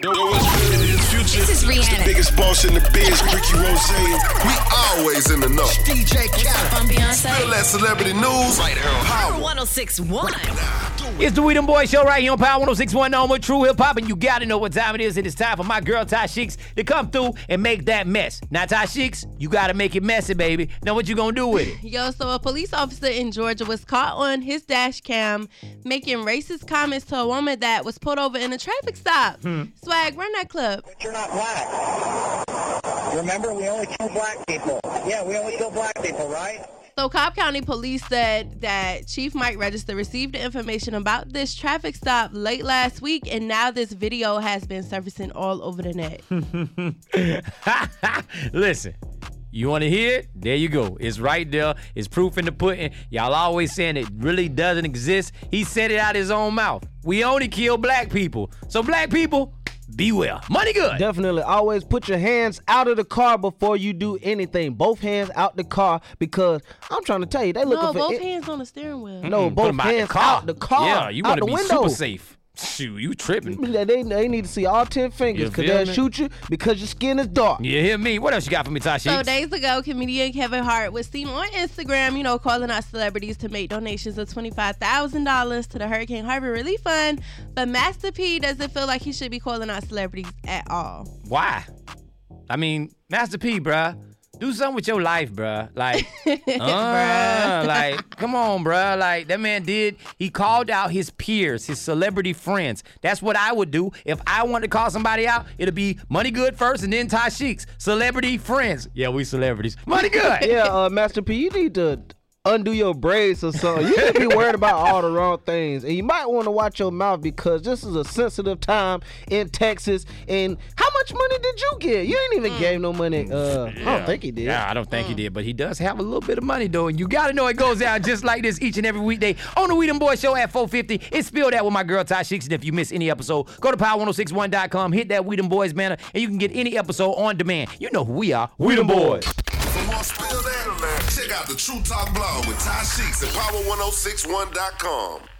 Yo, what's good? It is Future. This is Rihanna. The biggest boss in the biz, Ricky Rose. We always in the know. DJ Khaled. I'm Beyonce. All that celebrity news right here on Power. 1061. It's the We Them Boys Show right here on Power 1061 on with True Hip Hop, and you gotta know what time it is. It is time for my girl Ty Sheeks to come through and make that mess. Now, Ty Sheeks, you gotta make it messy, baby. Now, what you gonna do with it? Yo, so a police officer in Georgia was caught on his dash cam making racist comments to a woman that was pulled over in a traffic stop. Hmm. Swag, run that clip. But you're not black. Remember, we only kill black people. Yeah, we only kill black people, right? So, Cobb County Police said that Chief Mike Register received the information about this traffic stop late last week, and now this video has been surfacing all over the net. Listen, you want to hear it? There you go. It's right there. It's proof in the pudding. Y'all always saying it really doesn't exist. He said it out his own mouth. We only kill black people. So, black people, beware. Money good. Definitely always put your hands out of the car before you do anything. Both hands out the car because I'm trying to tell you, they looking no, for both it- hands on the steering wheel. No, Mm, put both 'em out the hands out the car. Yeah, you want to the be window. super safe. Shoot, you tripping. They, they, they need to see all ten fingers because they'll me? shoot you because your skin is dark. You hear me? What else you got for me, Tasha? So days ago, comedian Kevin Hart was seen on Instagram, you know, calling out celebrities to make donations of twenty-five thousand dollars to the Hurricane Harvey Relief Fund. But Master P doesn't feel like he should be calling out celebrities at all. Why? I mean, Master P, bruh. Do something with your life, bruh. Like, uh, like, come on, bruh. Like, that man did. He called out his peers, his celebrity friends. That's what I would do if I wanted to call somebody out. It'll be Money Good first, and then Ty Sheeks. Celebrity friends. Yeah, we celebrities. Money Good. Yeah, uh, Master P, you need to undo your braids or something. You need to be worried about all the wrong things, and you might want to watch your mouth because this is a sensitive time in Texas. And how much money did you get? You ain't even gave no money. Uh, I don't think he did. Yeah, I don't think he did, but he does have a little bit of money though, and you gotta know it goes down just like this each and every weekday on the Weedem Them Boys Show at 450. It's spilled out with my girl Ty Sheeks, and if you miss any episode, go to power1061.com, hit that Weedem Boys banner, and you can get any episode on demand. You know who we are, Weedem Them Boys. For more Spill Dat, check out the True Talk blog with Ty Sheeks at power1061.com.